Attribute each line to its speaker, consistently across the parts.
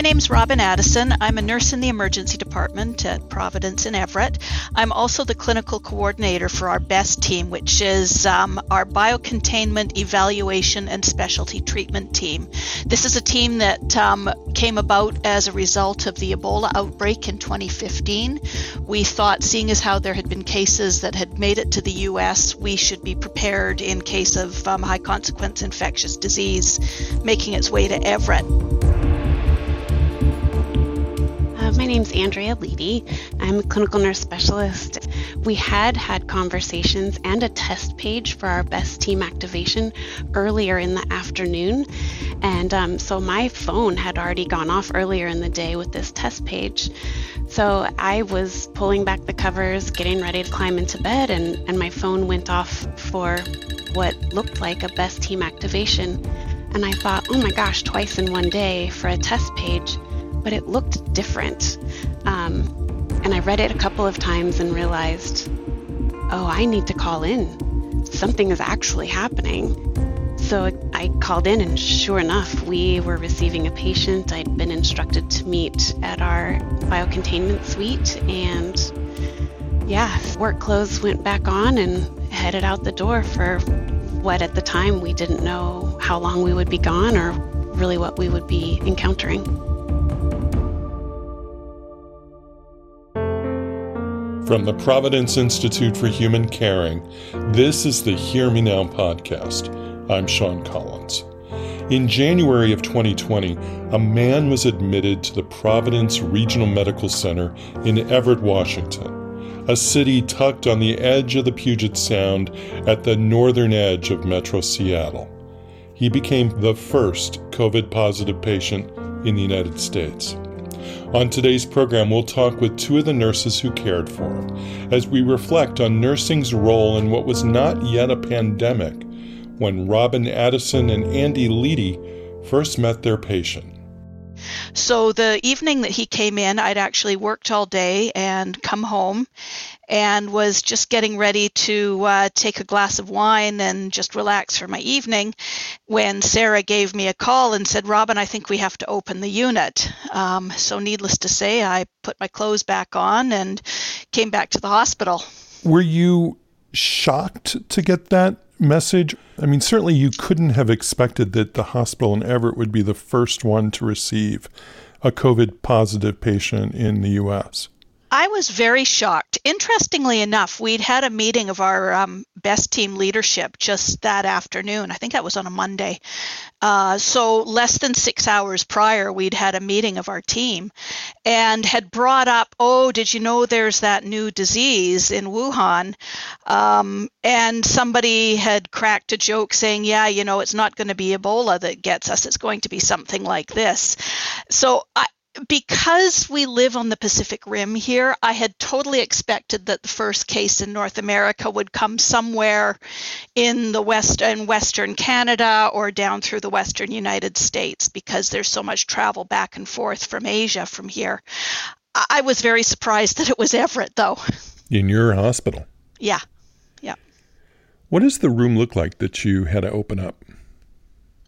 Speaker 1: My name's Robin Addison. I'm a nurse in the emergency department at Providence in Everett. I'm also the clinical coordinator for our BEST team, which is um, our biocontainment evaluation and specialty treatment team. This is a team that um, came about as a result of the Ebola outbreak in 2015. We thought, seeing as how there had been cases that had made it to the U.S., we should be prepared in case of um, high consequence infectious disease making its way to Everett.
Speaker 2: My name's Andrea Leedy. I'm a clinical nurse specialist. We had had conversations and a test page for our best team activation earlier in the afternoon. And um, so my phone had already gone off earlier in the day with this test page. So I was pulling back the covers, getting ready to climb into bed, and, and my phone went off for what looked like a best team activation. And I thought, oh my gosh, twice in one day for a test page but it looked different. Um, and I read it a couple of times and realized, oh, I need to call in. Something is actually happening. So I called in, and sure enough, we were receiving a patient I'd been instructed to meet at our biocontainment suite. And yeah, work clothes went back on and headed out the door for what at the time we didn't know how long we would be gone or really what we would be encountering.
Speaker 3: From the Providence Institute for Human Caring, this is the Hear Me Now podcast. I'm Sean Collins. In January of 2020, a man was admitted to the Providence Regional Medical Center in Everett, Washington, a city tucked on the edge of the Puget Sound at the northern edge of Metro Seattle. He became the first COVID positive patient in the United States. On today's program, we'll talk with two of the nurses who cared for him as we reflect on nursing's role in what was not yet a pandemic when Robin Addison and Andy Leedy first met their patient.
Speaker 1: So the evening that he came in, I'd actually worked all day and come home and was just getting ready to uh, take a glass of wine and just relax for my evening when Sarah gave me a call and said, Robin, I think we have to open the unit. Um, so, needless to say, I put my clothes back on and came back to the hospital.
Speaker 3: Were you shocked to get that message? I mean, certainly you couldn't have expected that the hospital in Everett would be the first one to receive a COVID positive patient in the U.S.
Speaker 1: I was very shocked. Interestingly enough, we'd had a meeting of our um, best team leadership just that afternoon. I think that was on a Monday. Uh, so, less than six hours prior, we'd had a meeting of our team and had brought up, oh, did you know there's that new disease in Wuhan? Um, and somebody had cracked a joke saying, yeah, you know, it's not going to be Ebola that gets us, it's going to be something like this. So, I, because we live on the Pacific Rim here, I had totally expected that the first case in North America would come somewhere in the west and Western Canada or down through the Western United States because there's so much travel back and forth from Asia from here. I was very surprised that it was Everett, though.
Speaker 3: In your hospital.
Speaker 1: Yeah, yeah.
Speaker 3: What does the room look like that you had to open up?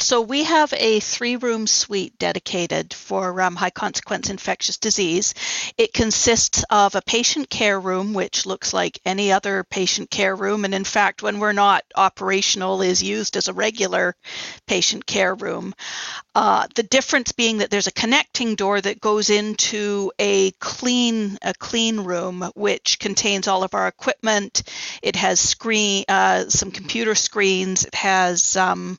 Speaker 1: So we have a three-room suite dedicated for um, high consequence infectious disease. It consists of a patient care room, which looks like any other patient care room, and in fact, when we're not operational, is used as a regular patient care room. Uh, the difference being that there's a connecting door that goes into a clean a clean room, which contains all of our equipment. It has screen uh, some computer screens. It has um,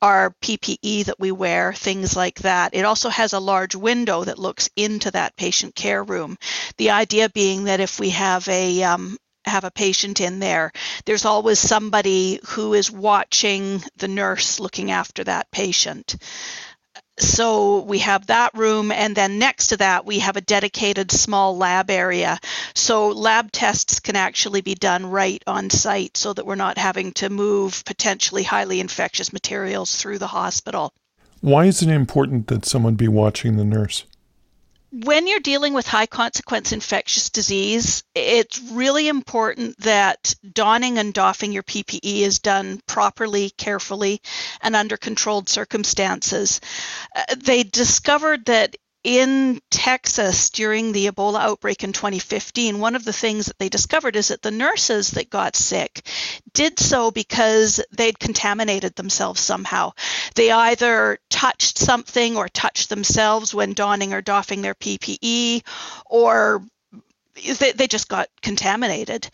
Speaker 1: our PPE that we wear, things like that. It also has a large window that looks into that patient care room. The idea being that if we have a um, have a patient in there, there's always somebody who is watching the nurse looking after that patient so we have that room and then next to that we have a dedicated small lab area. So lab tests can actually be done right on site so that we're not having to move potentially highly infectious materials through the hospital.
Speaker 3: Why is it important that someone be watching the nurse
Speaker 1: when you're dealing with high consequence infectious disease, it's really important that donning and doffing your PPE is done properly, carefully, and under controlled circumstances. Uh, they discovered that in Texas during the Ebola outbreak in 2015, one of the things that they discovered is that the nurses that got sick did so because they'd contaminated themselves somehow. They either touched something or touched themselves when donning or doffing their PPE, or they, they just got contaminated.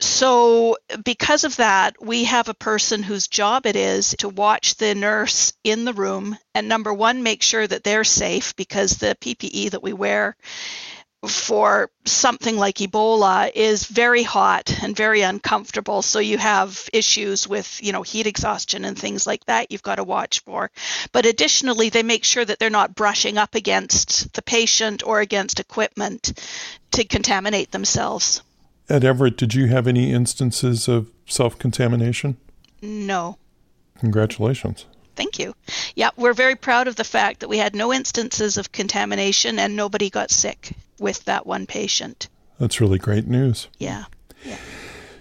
Speaker 1: So, because of that, we have a person whose job it is to watch the nurse in the room and number one, make sure that they're safe because the PPE that we wear for something like Ebola is very hot and very uncomfortable. So you have issues with, you know, heat exhaustion and things like that you've got to watch for. But additionally, they make sure that they're not brushing up against the patient or against equipment to contaminate themselves.
Speaker 3: At Everett, did you have any instances of self contamination?
Speaker 1: No.
Speaker 3: Congratulations.
Speaker 1: Thank you. Yeah, we're very proud of the fact that we had no instances of contamination and nobody got sick with that one patient.
Speaker 3: That's really great news.
Speaker 1: Yeah. yeah.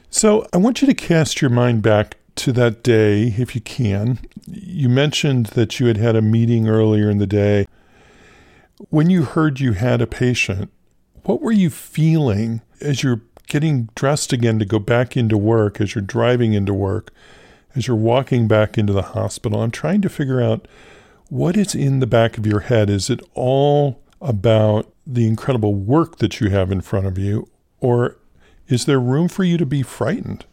Speaker 3: So I want you to cast your mind back to that day, if you can. You mentioned that you had had a meeting earlier in the day. When you heard you had a patient, what were you feeling as you're getting dressed again to go back into work, as you're driving into work? as you're walking back into the hospital, I'm trying to figure out what is in the back of your head. Is it all about the incredible work that you have in front of you, or is there room for you to be frightened?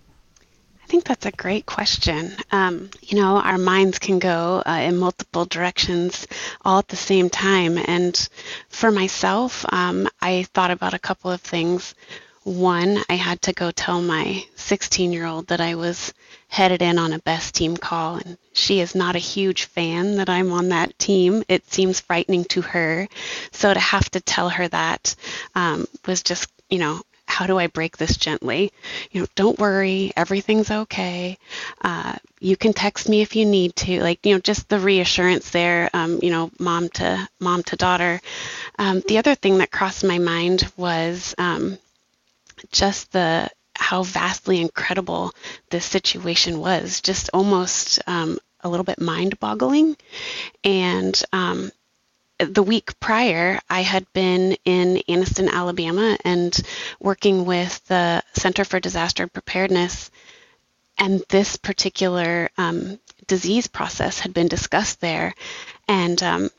Speaker 2: I think that's a great question. Um, you know, our minds can go uh, in multiple directions all at the same time. And for myself, um, I thought about a couple of things. One, I had to go tell my 16 year old that I was headed in on a best team call, and she is not a huge fan that I'm on that team. It seems frightening to her. So to have to tell her that um, was just, you know, how do I break this gently? You know, don't worry, everything's okay. Uh, you can text me if you need to. Like, you know, just the reassurance there. Um, you know, mom to mom to daughter. Um, the other thing that crossed my mind was um, just the how vastly incredible this situation was, just almost um, a little bit mind boggling. And um, the week prior, I had been in Anniston, Alabama, and working with the Center for Disaster Preparedness. And this particular um, disease process had been discussed there. And um,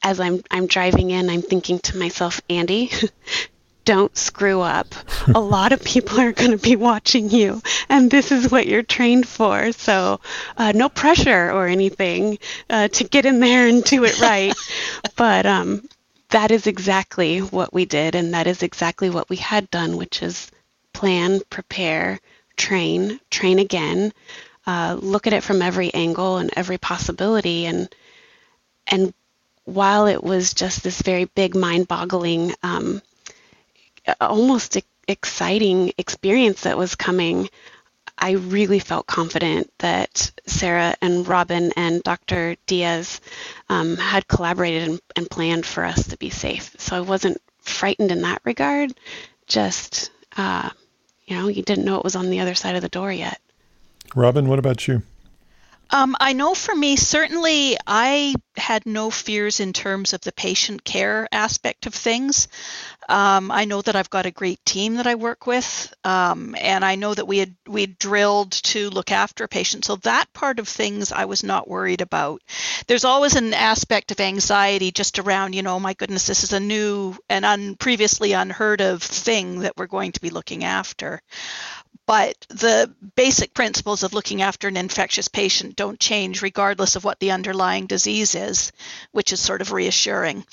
Speaker 2: as I'm, I'm driving in, I'm thinking to myself, Andy, don't screw up. a lot of people are going to be watching you, and this is what you're trained for. So, uh, no pressure or anything uh, to get in there and do it right. but um, that is exactly what we did, and that is exactly what we had done, which is plan, prepare, train, train again, uh, look at it from every angle and every possibility, and and while it was just this very big, mind-boggling um, almost exciting experience that was coming, I really felt confident that Sarah and Robin and Dr. Diaz um, had collaborated and, and, planned for us to be safe. So I wasn't frightened in that regard. Just, uh, you know, you didn't know it was on the other side of the door yet.
Speaker 3: Robin, what about you?
Speaker 1: Um, I know for me, certainly I had no fears in terms of the patient care aspect of things. Um, I know that I've got a great team that I work with, um, and I know that we had we drilled to look after patients. So that part of things I was not worried about. There's always an aspect of anxiety just around, you know, my goodness, this is a new and un, previously unheard of thing that we're going to be looking after but the basic principles of looking after an infectious patient don't change regardless of what the underlying disease is, which is sort of reassuring.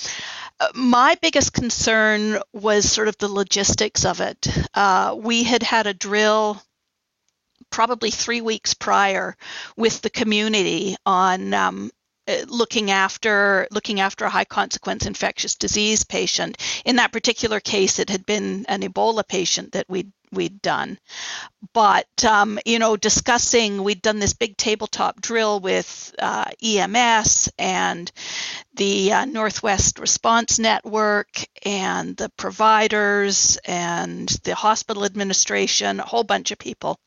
Speaker 1: Uh, my biggest concern was sort of the logistics of it. Uh, we had had a drill probably three weeks prior with the community on um, looking after looking after a high consequence infectious disease patient. In that particular case, it had been an Ebola patient that we'd we'd done. But, um, you know, discussing, we'd done this big tabletop drill with uh, EMS and the uh, Northwest Response Network and the providers and the hospital administration, a whole bunch of people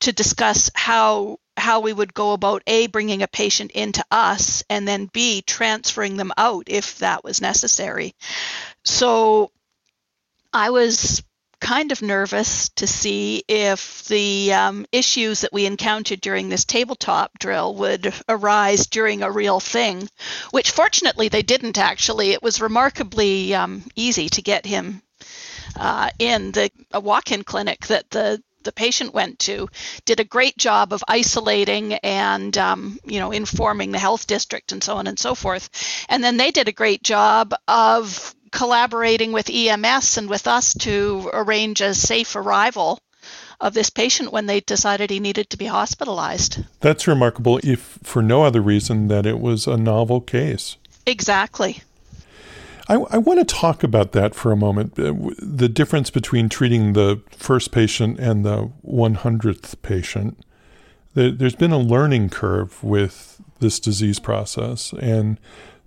Speaker 1: to discuss how how we would go about A, bringing a patient into us, and then B, transferring them out if that was necessary. So I was kind of nervous to see if the um, issues that we encountered during this tabletop drill would arise during a real thing, which fortunately they didn't actually. It was remarkably um, easy to get him uh, in the a walk-in clinic that the the patient went to did a great job of isolating and um, you know informing the health district and so on and so forth and then they did a great job of collaborating with EMS and with us to arrange a safe arrival of this patient when they decided he needed to be hospitalized.
Speaker 3: That's remarkable, if for no other reason that it was a novel case.
Speaker 1: Exactly.
Speaker 3: I, I want to talk about that for a moment uh, the difference between treating the first patient and the 100th patient. There's been a learning curve with this disease process, and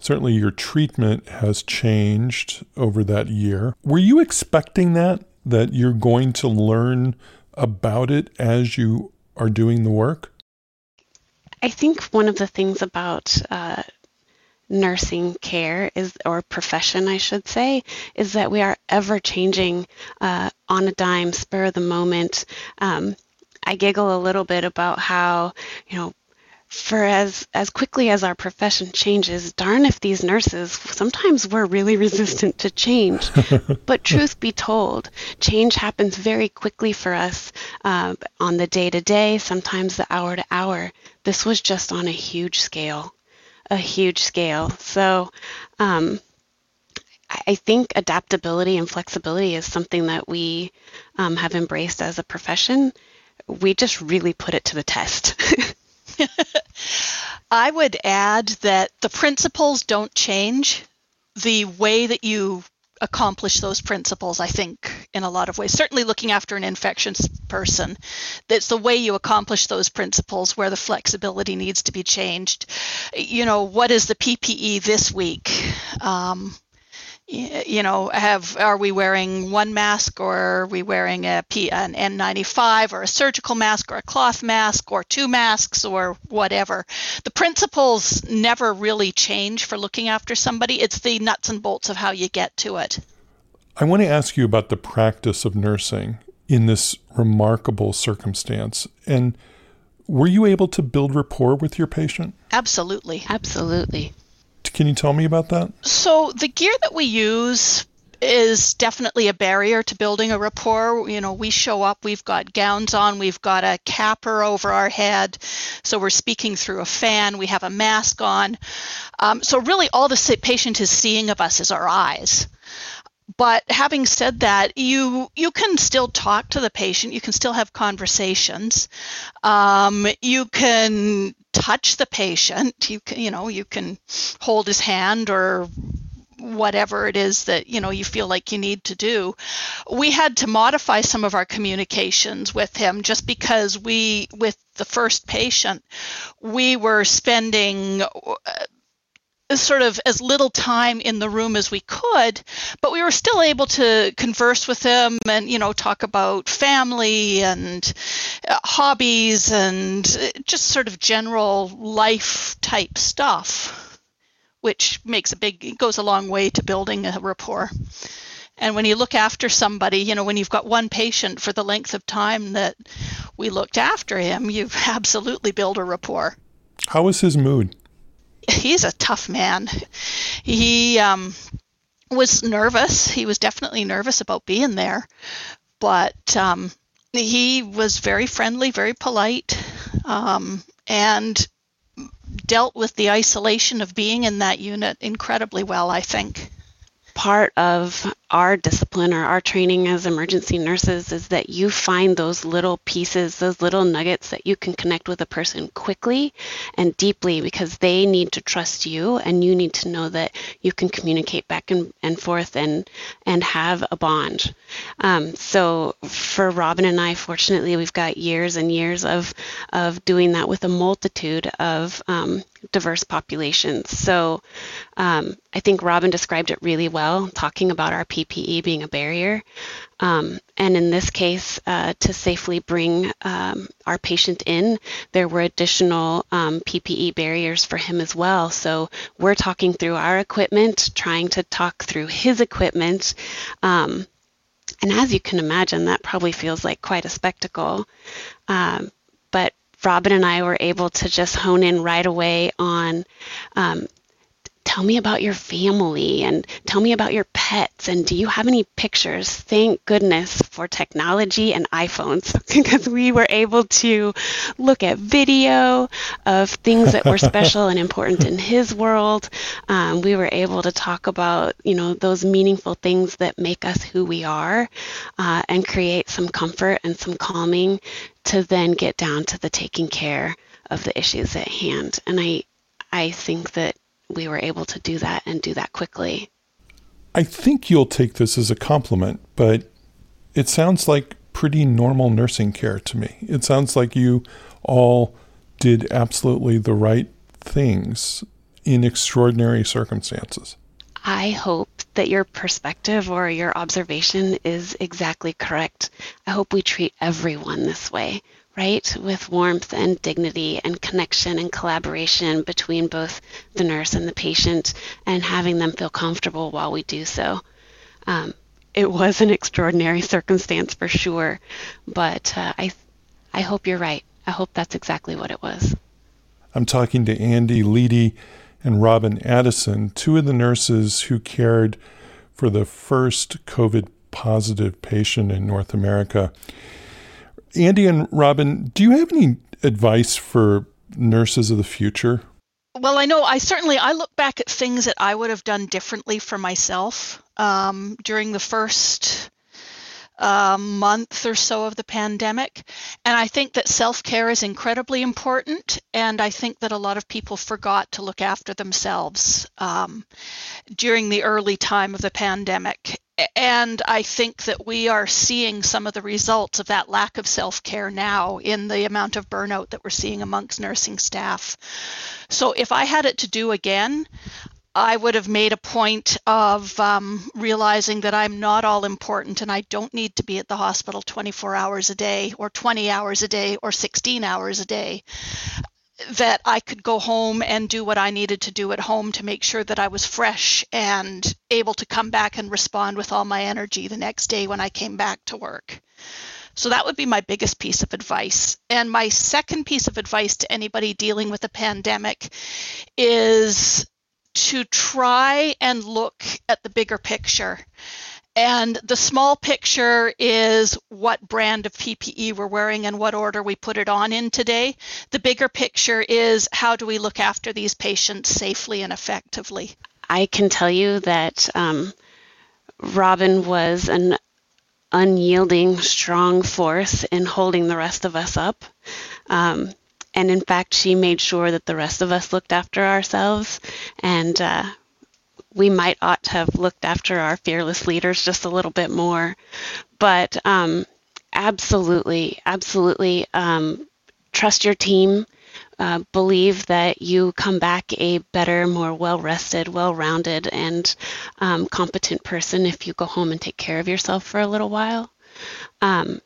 Speaker 3: Certainly, your treatment has changed over that year. Were you expecting that, that you're going to learn about it as you are doing the work?
Speaker 2: I think one of the things about uh, nursing care is, or profession, I should say, is that we are ever changing uh, on a dime, spur of the moment. Um, I giggle a little bit about how, you know, for as as quickly as our profession changes darn if these nurses sometimes we're really resistant to change. But truth be told change happens very quickly for us uh, on the day to day sometimes the hour to hour. This was just on a huge scale a huge scale so um, I think adaptability and flexibility is something that we um, have embraced as a profession. We just really put it to the test.
Speaker 1: I would add that the principles don't change. The way that you accomplish those principles, I think, in a lot of ways. Certainly, looking after an infectious person, that's the way you accomplish those principles where the flexibility needs to be changed. You know, what is the PPE this week? Um, you know, have are we wearing one mask or are we wearing a P, an N95 or a surgical mask or a cloth mask or two masks or whatever? The principles never really change for looking after somebody. It's the nuts and bolts of how you get to it.
Speaker 3: I want to ask you about the practice of nursing in this remarkable circumstance. And were you able to build rapport with your patient?
Speaker 1: Absolutely.
Speaker 2: Absolutely.
Speaker 3: Can you tell me about that?
Speaker 1: So, the gear that we use is definitely a barrier to building a rapport. You know, we show up, we've got gowns on, we've got a CAPR over our head, so we're speaking through a fan, we have a mask on. Um, so, really, all the patient is seeing of us is our eyes. But having said that, you you can still talk to the patient. You can still have conversations. Um, you can touch the patient. You can, you know, you can hold his hand or whatever it is that you know you feel like you need to do we had to modify some of our communications with him just because we with the first patient we were spending uh, sort of as little time in the room as we could, but we were still able to converse with him and, you know, talk about family and uh, hobbies and uh, just sort of general life type stuff, which makes a big, goes a long way to building a rapport. And when you look after somebody, you know, when you've got one patient for the length of time that we looked after him, you absolutely build a rapport.
Speaker 3: How was his mood?
Speaker 1: He's a tough man. He um, was nervous. He was definitely nervous about being there, but um, he was very friendly, very polite, um, and dealt with the isolation of being in that unit incredibly well, I think.
Speaker 2: Part of our discipline or our training as emergency nurses is that you find those little pieces, those little nuggets that you can connect with a person quickly and deeply because they need to trust you and you need to know that you can communicate back and, and forth and and have a bond. Um, so for Robin and I, fortunately, we've got years and years of of doing that with a multitude of um, diverse populations. So um, I think Robin described it really well, talking about our people PPE being a barrier. Um, and in this case, uh, to safely bring um, our patient in, there were additional um, PPE barriers for him as well. So we're talking through our equipment, trying to talk through his equipment. Um, and as you can imagine, that probably feels like quite a spectacle. Um, but Robin and I were able to just hone in right away on um, tell me about your family and tell me about your pets and do you have any pictures? Thank goodness for technology and iPhones because we were able to look at video of things that were special and important in his world. Um, we were able to talk about, you know, those meaningful things that make us who we are uh, and create some comfort and some calming to then get down to the taking care of the issues at hand. And I, I think that we were able to do that and do that quickly.
Speaker 3: I think you'll take this as a compliment, but it sounds like pretty normal nursing care to me. It sounds like you all did absolutely the right things in extraordinary circumstances.
Speaker 2: I hope that your perspective or your observation is exactly correct. I hope we treat everyone this way right? With warmth and dignity and connection and collaboration between both the nurse and the patient and having them feel comfortable while we do so. Um, it was an extraordinary circumstance for sure, but uh, I, I hope you're right. I hope that's exactly what it was.
Speaker 3: I'm talking to Andy Leedy and Robin Addison, two of the nurses who cared for the first COVID positive patient in North America. Andy and Robin, do you have any advice for nurses of the future?
Speaker 1: Well, I know I certainly I look back at things that I would have done differently for myself um, during the first uh, month or so of the pandemic, and I think that self care is incredibly important. And I think that a lot of people forgot to look after themselves um, during the early time of the pandemic and I think that we are seeing some of the results of that lack of self care now in the amount of burnout that we're seeing amongst nursing staff. So, if I had it to do again, I would have made a point of um, realizing that I'm not all important and I don't need to be at the hospital 24 hours a day or 20 hours a day or 16 hours a day that I could go home and do what I needed to do at home to make sure that I was fresh and able to come back and respond with all my energy the next day when I came back to work. So that would be my biggest piece of advice. And my second piece of advice to anybody dealing with a pandemic is to try and look at the bigger picture. And the small picture is what brand of PPE we're wearing and what order we put it on in today. The bigger picture is how do we look after these patients safely and effectively.
Speaker 2: I can tell you that um, Robin was an unyielding, strong force in holding the rest of us up. Um, and in fact, she made sure that the rest of us looked after ourselves. And uh, we might ought to have looked after our fearless leaders just a little bit more. But um, absolutely, absolutely um, trust your team. Uh, believe that you come back a better, more well rested, well rounded, and um, competent person if you go home and take care of yourself for a little while. Um,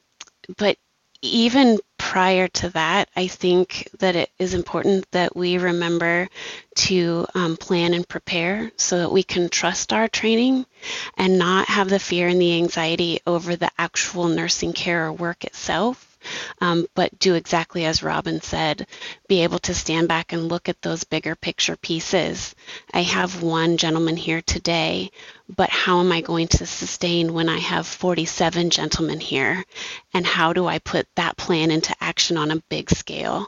Speaker 2: but even prior to that, I think that it is important that we remember to um, plan and prepare so that we can trust our training and not have the fear and the anxiety over the actual nursing care or work itself um, but do exactly as Robin said, be able to stand back and look at those bigger picture pieces. I have one gentleman here today, but how am I going to sustain when I have 47 gentlemen here? And how do I put that plan into action on a big scale?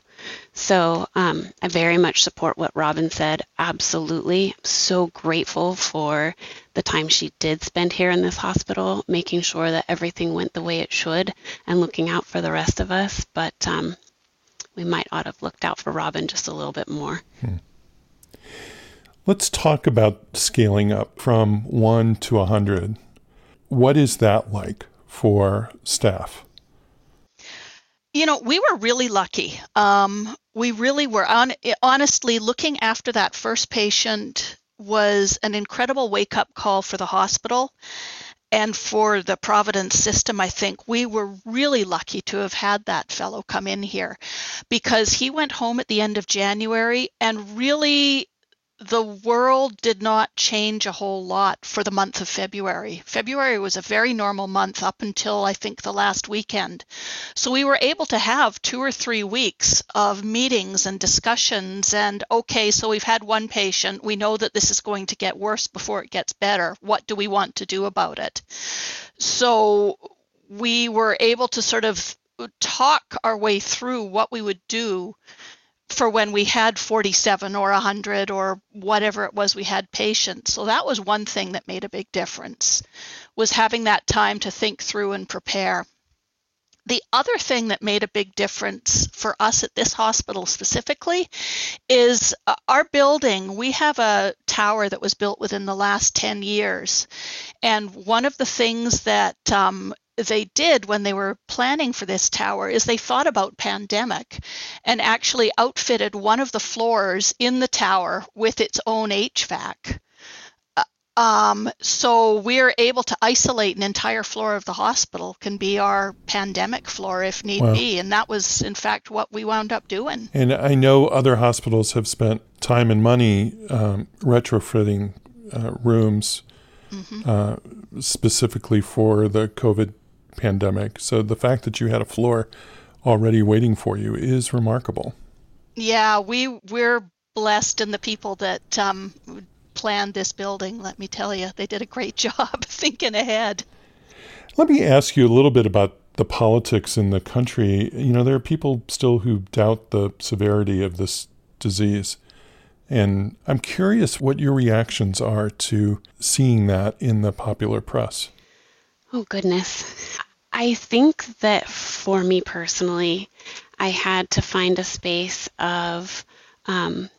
Speaker 2: So um, I very much support what Robin said. Absolutely. So grateful for the time she did spend here in this hospital, making sure that everything went the way it should and looking out for the rest of us. But um, we might ought to have looked out for Robin just a little bit more. Hmm.
Speaker 3: Let's talk about scaling up from one to a 100. What is that like for staff?
Speaker 1: You know, we were really lucky. Um, we really were. On, honestly, looking after that first patient was an incredible wake up call for the hospital. and for the Providence system, I think we were really lucky to have had that fellow come in here because he went home at the end of January and really the world did not change a whole lot for the month of February. February was a very normal month up until I think the last weekend. So we were able to have two or three weeks of meetings and discussions. And okay, so we've had one patient. We know that this is going to get worse before it gets better. What do we want to do about it? So we were able to sort of talk our way through what we would do for when we had 47 or 100 or whatever it was we had patients. So that was one thing that made a big difference was having that time to think through and prepare. The other thing that made a big difference for us at this hospital specifically is uh, our building. We have a tower that was built within the last 10 years. And one of the things that um, they did when they were planning for this tower is they thought about pandemic and actually outfitted one of the floors in the tower with its own HVAC. Uh, um, so we're able to isolate an entire floor of the hospital can be our pandemic floor if need wow. be and that was in fact what we wound up doing
Speaker 3: and i know other hospitals have spent time and money um, retrofitting uh, rooms mm-hmm. uh, specifically for the covid pandemic. So the fact that you had a floor already waiting for you is remarkable.
Speaker 1: Yeah, we we're blessed in the people that um, planned this building. Let me tell you, they did a great job thinking ahead.
Speaker 3: Let me ask you a little bit about the politics in the country. You know, there are people still who doubt the severity of this disease. And I'm curious what your reactions are to seeing that in the popular press.
Speaker 2: Oh, goodness. I think that for me personally, I had to find a space of um,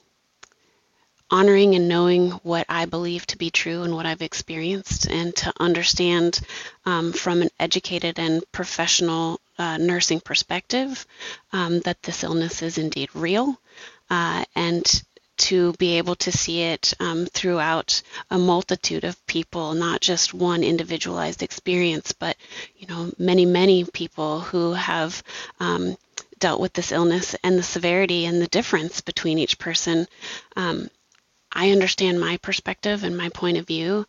Speaker 2: honoring and knowing what I believe to be true and what I've experienced, and to understand um, from an educated and professional uh, nursing perspective um, that this illness is indeed real. Uh, and to be able to see it um, throughout a multitude of people, not just one individualized experience, but you know many many people who have um, dealt with this illness and the severity and the difference between each person. Um, I understand my perspective and my point of view,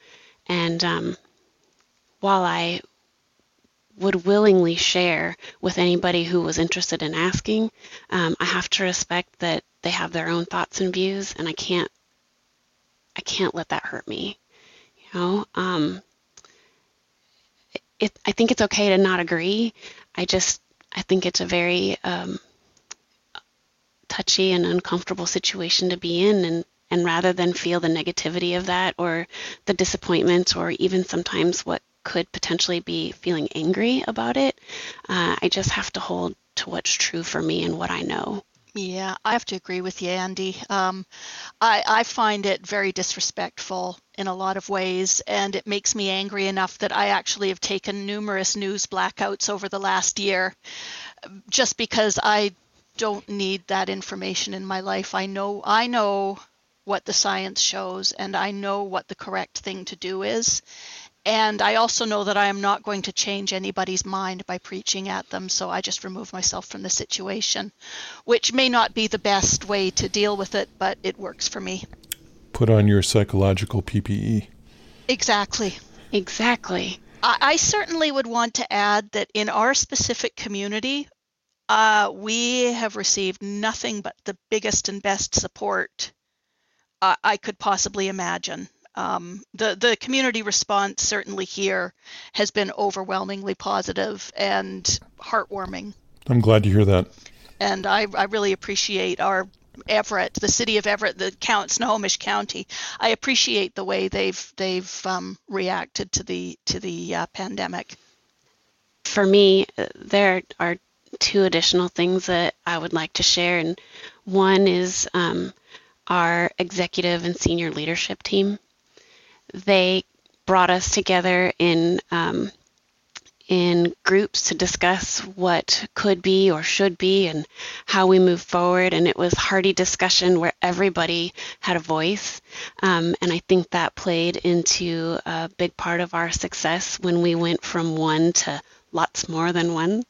Speaker 2: and um, while I would willingly share with anybody who was interested in asking, um, I have to respect that they have their own thoughts and views and i can't i can't let that hurt me you know? Um it, i think it's okay to not agree. I just i think it's a very um, touchy and uncomfortable situation to be in and and rather than feel the negativity of that or the disappointment or even sometimes what could potentially be feeling angry about it uh, i just have to hold to what's true for me and what i know
Speaker 1: yeah, I have to agree with you, Andy. Um, I, I find it very disrespectful in a lot of ways, and it makes me angry enough that I actually have taken numerous news blackouts over the last year just because I don't need that information in my life. I know I know what the science shows and I know what the correct thing to do is. And I also know that I am not going to change anybody's mind by preaching at them, so I just remove myself from the situation, which may not be the best way to deal with it, but it works for me.
Speaker 3: Put on your psychological PPE.
Speaker 1: Exactly.
Speaker 2: Exactly.
Speaker 1: I, I certainly would want to add that in our specific community, uh, we have received nothing but the biggest and best support uh, I could possibly imagine um, the the community response certainly here has been overwhelmingly positive and heartwarming.
Speaker 3: I'm glad to hear that.
Speaker 1: And I, I really appreciate our Everett, the city of Everett, the count Snohomish County. I appreciate the way they've they've um, reacted to the to the uh, pandemic.
Speaker 2: For me, uh, there are two additional things that I would like to share, and one is um, our executive and senior leadership team they brought us together in um, in groups to discuss what could be or should be and how we move forward. And it was hearty discussion where everybody had a voice. Um, and I think that played into a big part of our success when we went from one to lots more than one.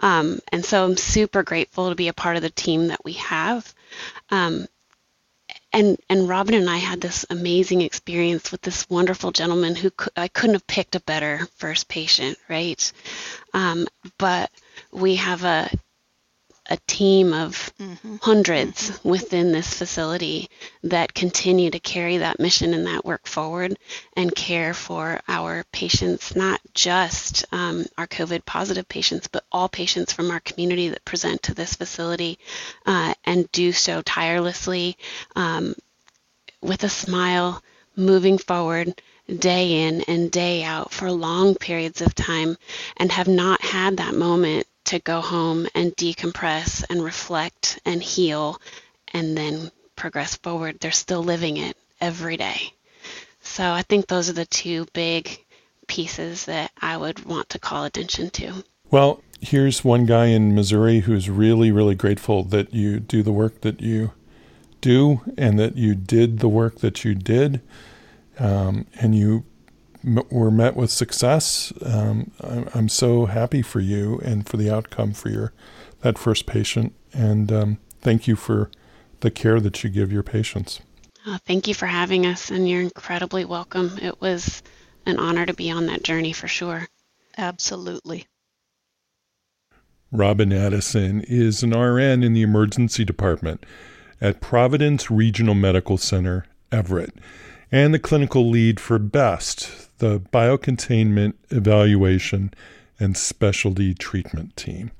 Speaker 2: Um, and so I'm super grateful to be a part of the team that we have. Um, and and Robin and I had this amazing experience with this wonderful gentleman who I couldn't have picked a better first patient, right? Um, but we have a a team of mm-hmm. 100s mm-hmm. within this facility that continue to carry that mission and that work forward and care for our patients, not just um, our COVID positive patients, but all patients from our community that present to this facility uh, and do so tirelessly um, with a smile, moving forward day in and day out for long periods of time and have not had that moment to go home and decompress and reflect and heal and then progress forward. They're still living it every day. So I think those are the two big pieces that I would want to call attention to.
Speaker 3: Well, here's one guy in Missouri who's really, really grateful that you do the work that you do and that you did the work that you did um, and you were met with success. Um, I'm so happy for you and for the outcome for your that first patient. And um, thank you for the care that you give your patients.
Speaker 2: Oh, thank you for having us, and you're incredibly welcome. It was an honor to be on that journey for sure.
Speaker 1: Absolutely.
Speaker 3: Robin Addison is an RN in the emergency department at Providence Regional Medical Center, Everett, and the clinical lead for BEST, the Biocontainment Evaluation and Specialty Treatment Team.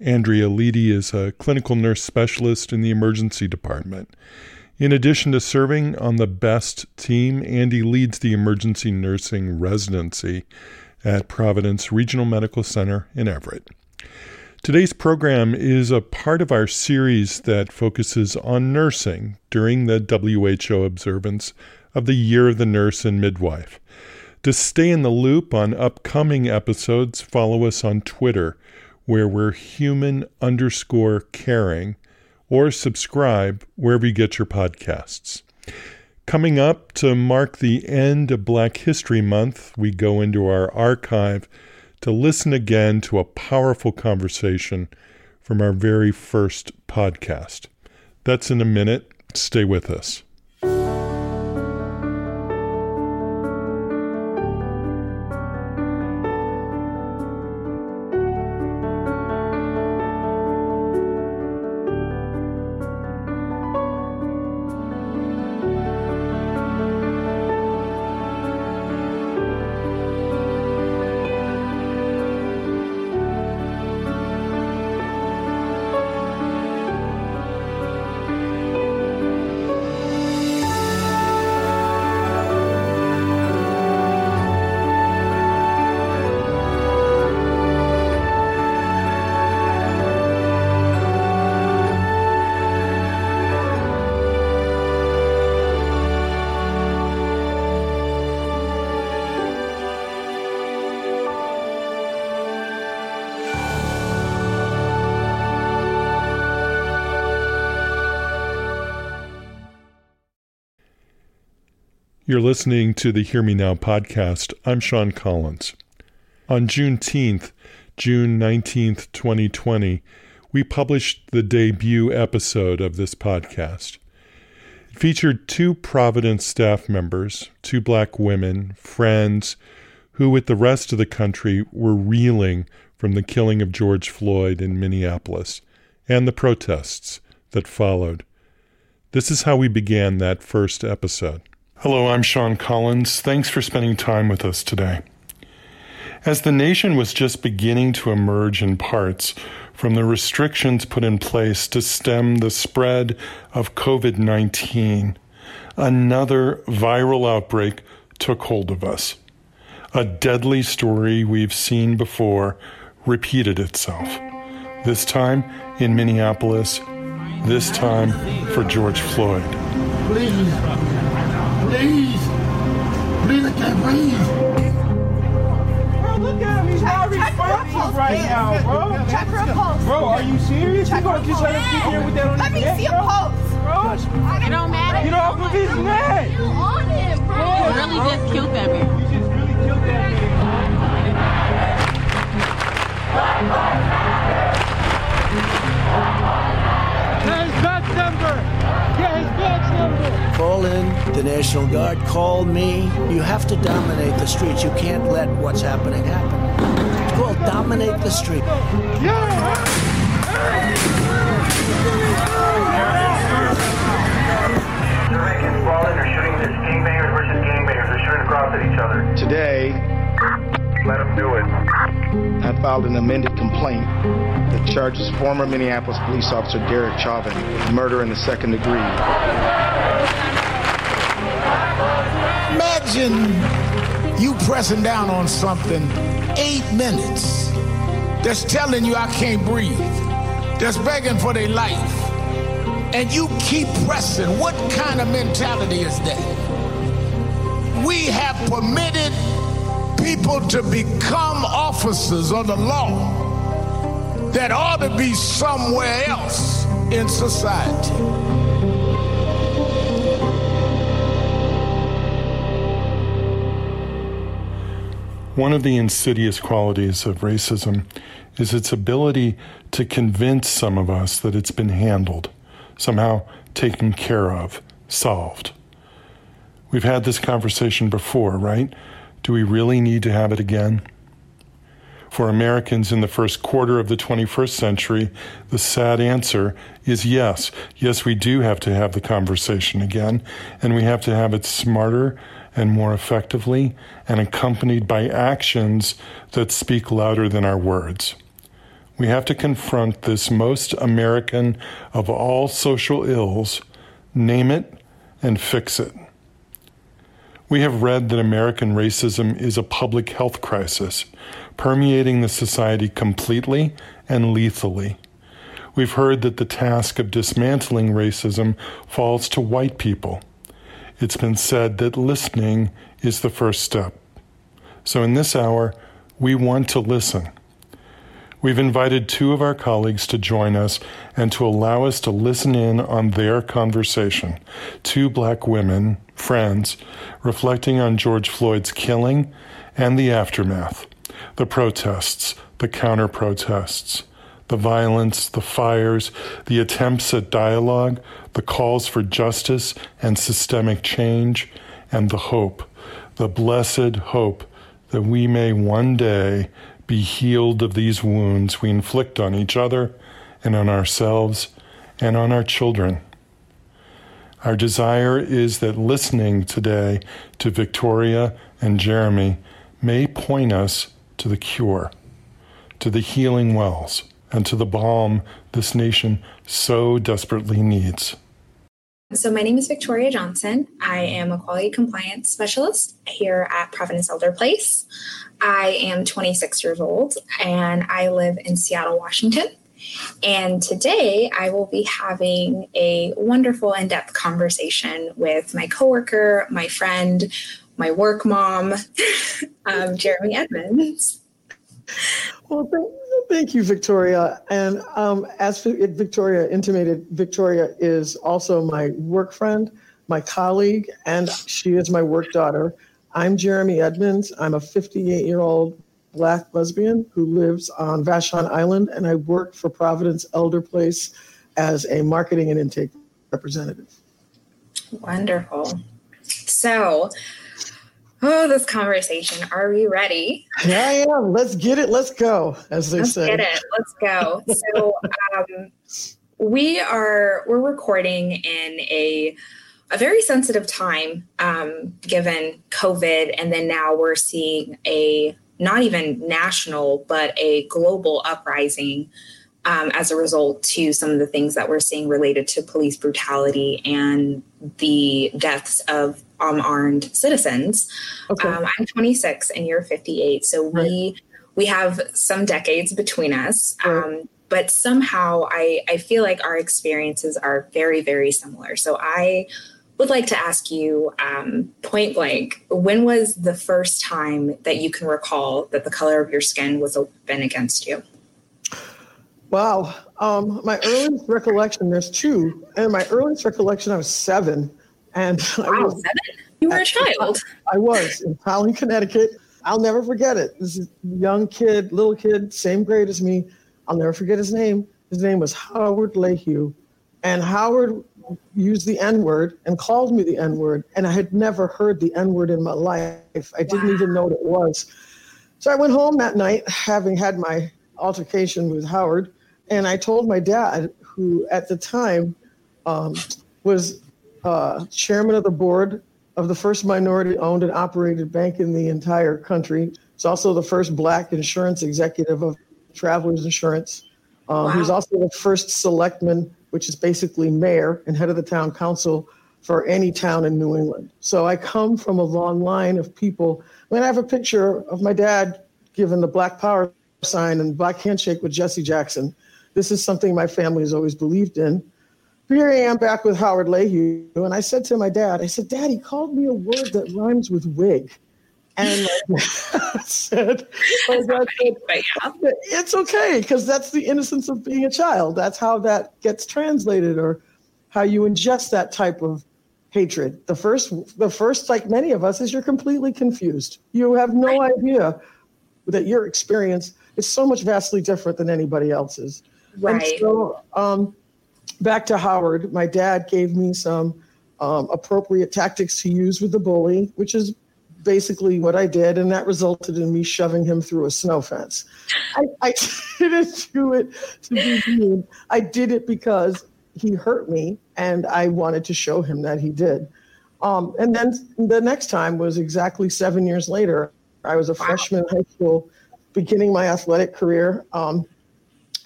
Speaker 3: Andrea Leedy is a clinical nurse specialist in the emergency department. In addition to serving on the BEST team, Andy leads the emergency nursing residency at Providence Regional Medical Center in Everett. Today's program is a part of our series that focuses on nursing during the WHO observance of the Year of the Nurse and Midwife. To stay in the loop on upcoming episodes, follow us on Twitter, where we're human underscore caring, or subscribe wherever you get your podcasts. Coming up to mark the end of Black History Month, we go into our archive to listen again to a powerful conversation from our very first podcast. That's in a minute. Stay with us. You're listening to the Hear Me Now podcast. I'm Sean Collins. On Juneteenth, June 19th, 2020, we published the debut episode of this podcast. It featured two Providence staff members, two black women, friends, who, with the rest of the country, were reeling from the killing of George Floyd in Minneapolis and the protests that followed. This is how we began that first episode. Hello, I'm Sean Collins. Thanks for spending time with us today. As the nation was just beginning to emerge in parts from the restrictions put in place to stem the spread of COVID 19, another viral outbreak took hold of us. A deadly story we've seen before repeated itself. This time in Minneapolis, this time for George Floyd.
Speaker 4: Please. Please! Please, I can't breathe!
Speaker 5: Bro, look at him. He's out. right now, bro.
Speaker 6: Check for a pulse.
Speaker 5: Bro, are you serious?
Speaker 6: Check
Speaker 5: you gonna
Speaker 6: for
Speaker 5: just
Speaker 6: a
Speaker 5: let him sit here with that on
Speaker 6: Let me
Speaker 5: neck,
Speaker 6: see a
Speaker 5: bro?
Speaker 6: pulse.
Speaker 5: Bro,
Speaker 2: It don't matter.
Speaker 5: get off of his neck.
Speaker 6: You on him, bro.
Speaker 2: You really just killed that man.
Speaker 5: You just really killed that man.
Speaker 7: Call in the National Guard. Call me. You have to dominate the streets. You can't let what's happening happen. It's called dominate the street.
Speaker 8: They're making brawling, they're shooting this gangbangers versus gangbangers. They're shooting across at each other.
Speaker 9: Today,
Speaker 8: Let them do it.
Speaker 9: I filed an amended complaint that charges former Minneapolis police officer Derek Chauvin with murder in the second degree.
Speaker 10: Imagine you pressing down on something eight minutes that's telling you I can't breathe, that's begging for their life, and you keep pressing. What kind of mentality is that? We have permitted people to become officers of the law that ought to be somewhere else in society.
Speaker 3: One of the insidious qualities of racism is its ability to convince some of us that it's been handled, somehow taken care of, solved. We've had this conversation before, right? Do we really need to have it again? For Americans in the first quarter of the 21st century, the sad answer is yes. Yes, we do have to have the conversation again, and we have to have it smarter and more effectively and accompanied by actions that speak louder than our words. We have to confront this most American of all social ills, name it, and fix it. We have read that American racism is a public health crisis, permeating the society completely and lethally. We've heard that the task of dismantling racism falls to white people. It's been said that listening is the first step. So, in this hour, we want to listen. We've invited two of our colleagues to join us and to allow us to listen in on their conversation. Two black women, friends, reflecting on George Floyd's killing and the aftermath, the protests, the counter protests, the violence, the fires, the attempts at dialogue, the calls for justice and systemic change, and the hope, the blessed hope that we may one day be healed of these wounds we inflict on each other and on ourselves and on our children. Our desire is that listening today to Victoria and Jeremy may point us to the cure, to the healing wells, and to the balm this nation so desperately needs.
Speaker 11: So, my name is Victoria Johnson. I am a quality compliance specialist here at Providence Elder Place. I am 26 years old and I live in Seattle, Washington. And today I will be having a wonderful in depth conversation with my coworker, my friend, my work mom, um, Jeremy Edmonds.
Speaker 12: Well, thank, thank you, Victoria. And um, as Victoria intimated, Victoria is also my work friend, my colleague, and she is my work daughter. I'm Jeremy Edmonds. I'm a 58 year old Black lesbian who lives on Vashon Island, and I work for Providence Elder Place as a marketing and intake representative.
Speaker 11: Wonderful. So, oh, this conversation. Are we ready?
Speaker 12: Yeah, I am. Let's get it. Let's go, as they say.
Speaker 11: Let's get it. Let's go. So, um, we are we're recording in a a very sensitive time, um, given COVID, and then now we're seeing a not even national but a global uprising um, as a result to some of the things that we're seeing related to police brutality and the deaths of unarmed citizens.
Speaker 12: Okay.
Speaker 11: Um, I'm 26 and you're 58, so we we have some decades between us. Um, but somehow I, I feel like our experiences are very, very similar. So I would like to ask you um, point blank when was the first time that you can recall that the color of your skin was a weapon against you?
Speaker 12: Wow. Um, my earliest recollection, there's two. And my earliest recollection, I was seven. And
Speaker 11: wow, I was, seven? You were a child.
Speaker 12: I was in Holland, Connecticut. I'll never forget it. This is young kid, little kid, same grade as me. I'll never forget his name. His name was Howard Lehue. And Howard used the N word and called me the N word. And I had never heard the N word in my life. I didn't wow. even know what it was. So I went home that night, having had my altercation with Howard. And I told my dad, who at the time um, was uh, chairman of the board of the first minority owned and operated bank in the entire country. He's also the first black insurance executive of Travelers Insurance. Um, wow. He was also the first selectman, which is basically mayor and head of the town council for any town in New England. So I come from a long line of people. I mean, I have a picture of my dad giving the Black Power sign and Black Handshake with Jesse Jackson. This is something my family has always believed in. Here I am back with Howard Lehue, and I said to my dad, I said, Dad, he called me a word that rhymes with wig. And I said, oh, God, it's okay, because that's the innocence of being a child. That's how that gets translated or how you ingest that type of hatred. The first, the first, like many of us, is you're completely confused. You have no right. idea that your experience is so much vastly different than anybody else's.
Speaker 11: Right. And so,
Speaker 12: um, back to Howard, my dad gave me some um, appropriate tactics to use with the bully, which is basically what I did, and that resulted in me shoving him through a snow fence. I, I didn't do it to be mean. I did it because he hurt me, and I wanted to show him that he did. Um, and then the next time was exactly seven years later. I was a wow. freshman in high school, beginning my athletic career. Um,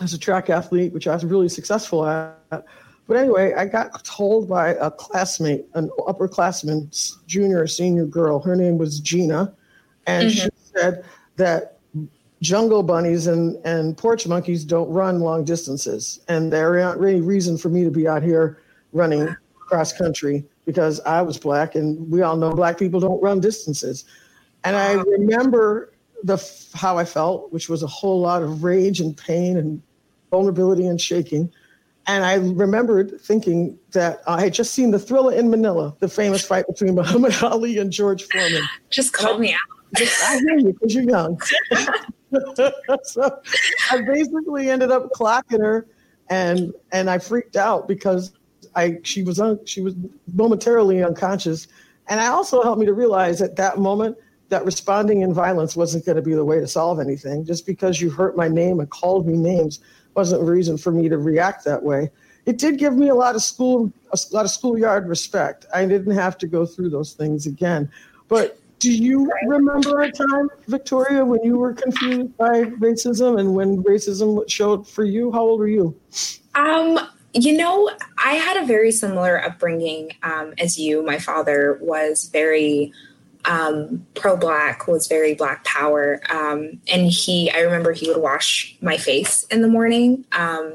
Speaker 12: as a track athlete, which I was really successful at. But anyway, I got told by a classmate, an upperclassman, junior or senior girl, her name was Gina, and mm-hmm. she said that jungle bunnies and, and porch monkeys don't run long distances. And there aren't any reason for me to be out here running cross country because I was black, and we all know black people don't run distances. And I remember the how I felt, which was a whole lot of rage and pain and vulnerability and shaking. And I remembered thinking that I had just seen the Thrilla in Manila, the famous fight between Muhammad Ali and George Foreman.
Speaker 11: Just call me out.
Speaker 12: Just, I hear you because you're young. so I basically ended up clocking her, and and I freaked out because I she was un, she was momentarily unconscious, and I also helped me to realize at that moment that responding in violence wasn't going to be the way to solve anything. Just because you hurt my name and called me names wasn't a reason for me to react that way. It did give me a lot of school, a lot of schoolyard respect. I didn't have to go through those things again. But do you remember a time, Victoria, when you were confused by racism and when racism showed for you? How old were you?
Speaker 11: Um, you know, I had a very similar upbringing um, as you. My father was very um, pro black, was very black power. Um, and he, I remember he would wash my face in the morning um,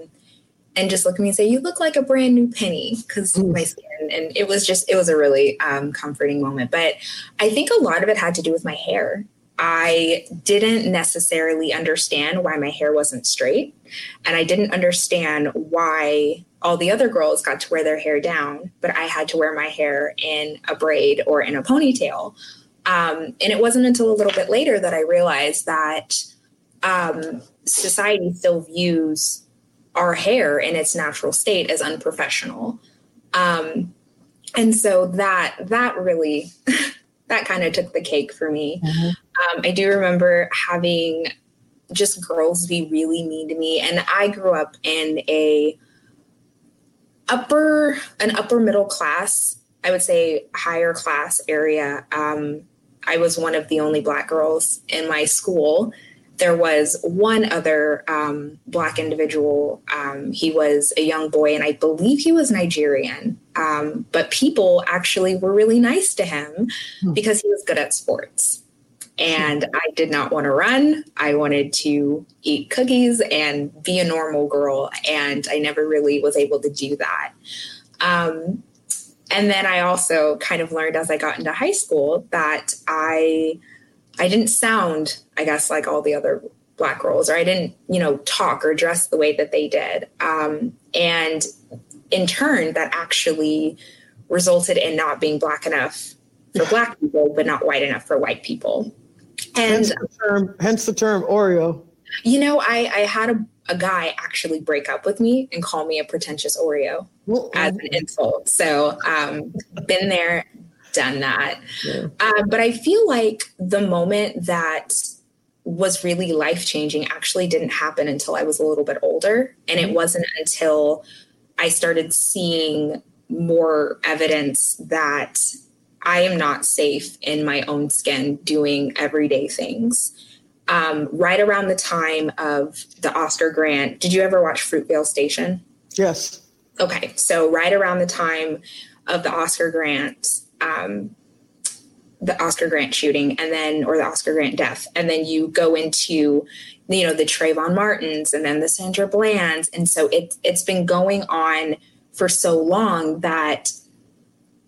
Speaker 11: and just look at me and say, You look like a brand new penny because my skin. And it was just, it was a really um, comforting moment. But I think a lot of it had to do with my hair. I didn't necessarily understand why my hair wasn't straight. And I didn't understand why all the other girls got to wear their hair down, but I had to wear my hair in a braid or in a ponytail. Um, and it wasn't until a little bit later that I realized that um, society still views our hair in its natural state as unprofessional. Um, and so that that really that kind of took the cake for me. Mm-hmm. Um, I do remember having just girls be really mean to me, and I grew up in a upper an upper middle class I would say higher class area. Um, I was one of the only Black girls in my school. There was one other um, Black individual. Um, he was a young boy, and I believe he was Nigerian. Um, but people actually were really nice to him hmm. because he was good at sports. And I did not want to run. I wanted to eat cookies and be a normal girl. And I never really was able to do that. Um, and then I also kind of learned as I got into high school that I I didn't sound, I guess, like all the other black girls, or I didn't, you know, talk or dress the way that they did. Um, and in turn, that actually resulted in not being black enough for black people, but not white enough for white people. And
Speaker 12: hence the term, hence the term Oreo.
Speaker 11: You know, I, I had a, a guy actually break up with me and call me a pretentious Oreo as an insult. So, um, been there, done that. Yeah. Uh, but I feel like the moment that was really life changing actually didn't happen until I was a little bit older. And it wasn't until I started seeing more evidence that I am not safe in my own skin doing everyday things. Um, right around the time of the Oscar grant, did you ever watch Fruitvale Station?
Speaker 12: Yes.
Speaker 11: Okay, so right around the time of the Oscar grant, um, the Oscar Grant shooting, and then or the Oscar Grant death, and then you go into you know the Trayvon Martins and then the Sandra Blands, and so it it's been going on for so long that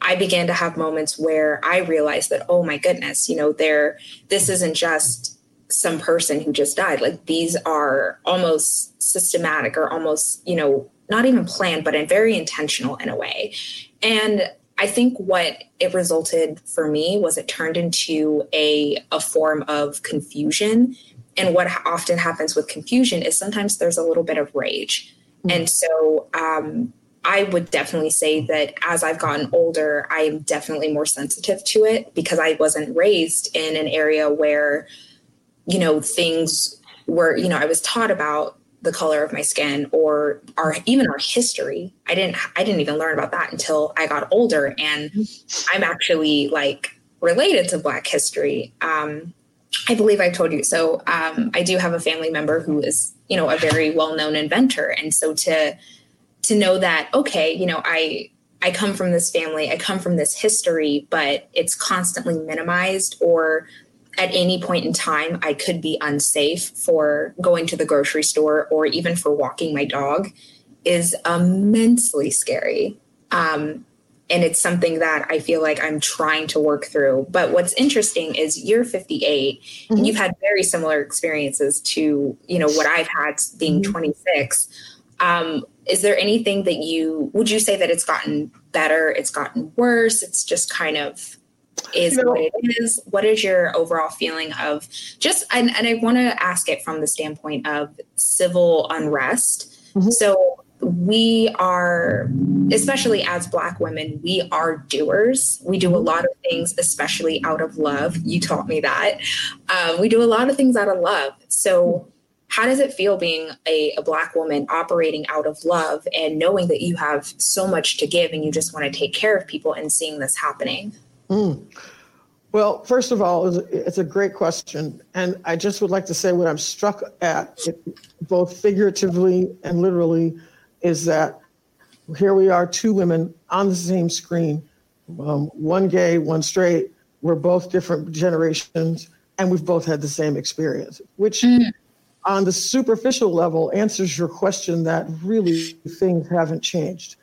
Speaker 11: I began to have moments where I realized that, oh my goodness, you know, there, this isn't just some person who just died. Like these are almost systematic or almost, you know, not even planned, but very intentional in a way. And I think what it resulted for me was it turned into a, a form of confusion. And what often happens with confusion is sometimes there's a little bit of rage. Mm-hmm. And so um, I would definitely say that as I've gotten older, I am definitely more sensitive to it because I wasn't raised in an area where, you know, things were, you know, I was taught about the color of my skin or our even our history. I didn't I didn't even learn about that until I got older and I'm actually like related to black history. Um, I believe I told you. So um, I do have a family member who is, you know, a very well-known inventor. And so to to know that okay you know i i come from this family i come from this history but it's constantly minimized or at any point in time i could be unsafe for going to the grocery store or even for walking my dog is immensely scary. Um, and it's something that i feel like i'm trying to work through. But what's interesting is you're 58 mm-hmm. and you've had very similar experiences to you know what i've had being mm-hmm. 26 um, is there anything that you would you say that it's gotten better? It's gotten worse? It's just kind of is you know, what it is. What is your overall feeling of just and, and i want to ask it from the standpoint of civil unrest. Mm-hmm. so we are especially as black women we are doers. We do a mm-hmm. lot of things especially out of love. You taught me that. Um, we do a lot of things out of love. So how does it feel being a, a, black woman operating out of love and knowing that you have so much to give and you just want to take care of people and seeing this happening
Speaker 12: mm. well first of all it's a great question and i just would like to say what i'm struck at it, both figuratively and literally is that here we are two women on the same screen um, one gay one straight we're both different generations and we've both had the same experience which mm on the superficial level answers your question that really things haven't changed.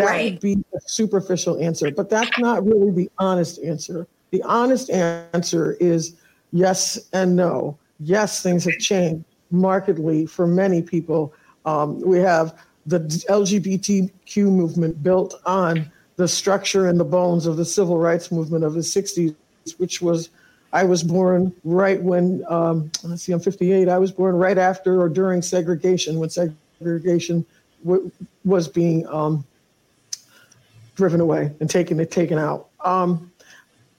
Speaker 12: That right. would be a superficial answer, but that's not really the honest answer. The honest answer is yes and no. Yes, things have changed markedly for many people. Um, we have the LGBTQ movement built on the structure and the bones of the civil rights movement of the 60s, which was I was born right when, um, let's see, I'm 58. I was born right after or during segregation, when segregation w- was being um, driven away and taken taken out. Um,